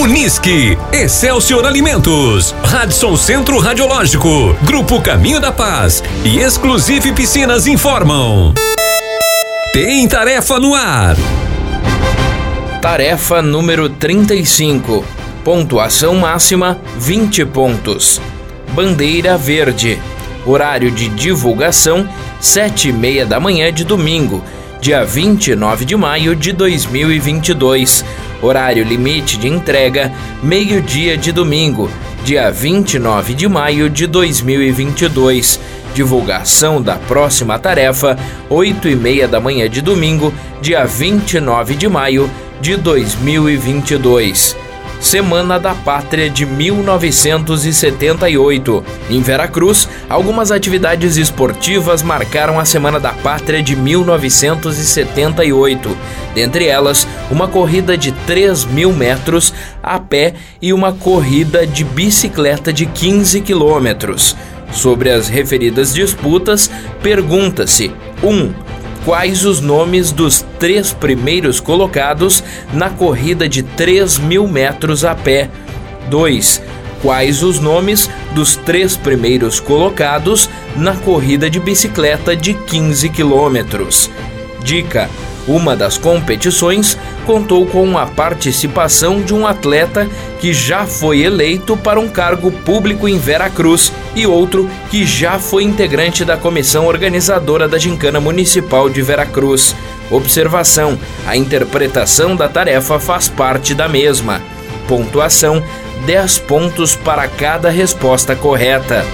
Unisque, Excelsior Alimentos, Radisson Centro Radiológico, Grupo Caminho da Paz e Exclusive Piscinas informam. Tem tarefa no ar. Tarefa número 35. Pontuação máxima 20 pontos. Bandeira verde. Horário de divulgação sete e meia da manhã de domingo, dia 29 de maio de 2022. Horário limite de entrega meio-dia de domingo, dia 29 de maio de 2022. Divulgação da próxima tarefa, 8 e meia da manhã de domingo, dia 29 de maio de 2022. Semana da Pátria de 1978. Em Veracruz, algumas atividades esportivas marcaram a Semana da Pátria de 1978. Dentre elas, uma corrida de 3 mil metros a pé e uma corrida de bicicleta de 15 quilômetros. Sobre as referidas disputas, pergunta-se: 1. Um, quais os nomes dos três primeiros colocados na corrida de 3 mil metros a pé? 2. Quais os nomes dos três primeiros colocados na corrida de bicicleta de 15 quilômetros? Dica: uma das competições contou com a participação de um atleta que já foi eleito para um cargo público em Veracruz e outro que já foi integrante da comissão organizadora da Gincana Municipal de Veracruz. Observação: a interpretação da tarefa faz parte da mesma. Pontuação: 10 pontos para cada resposta correta.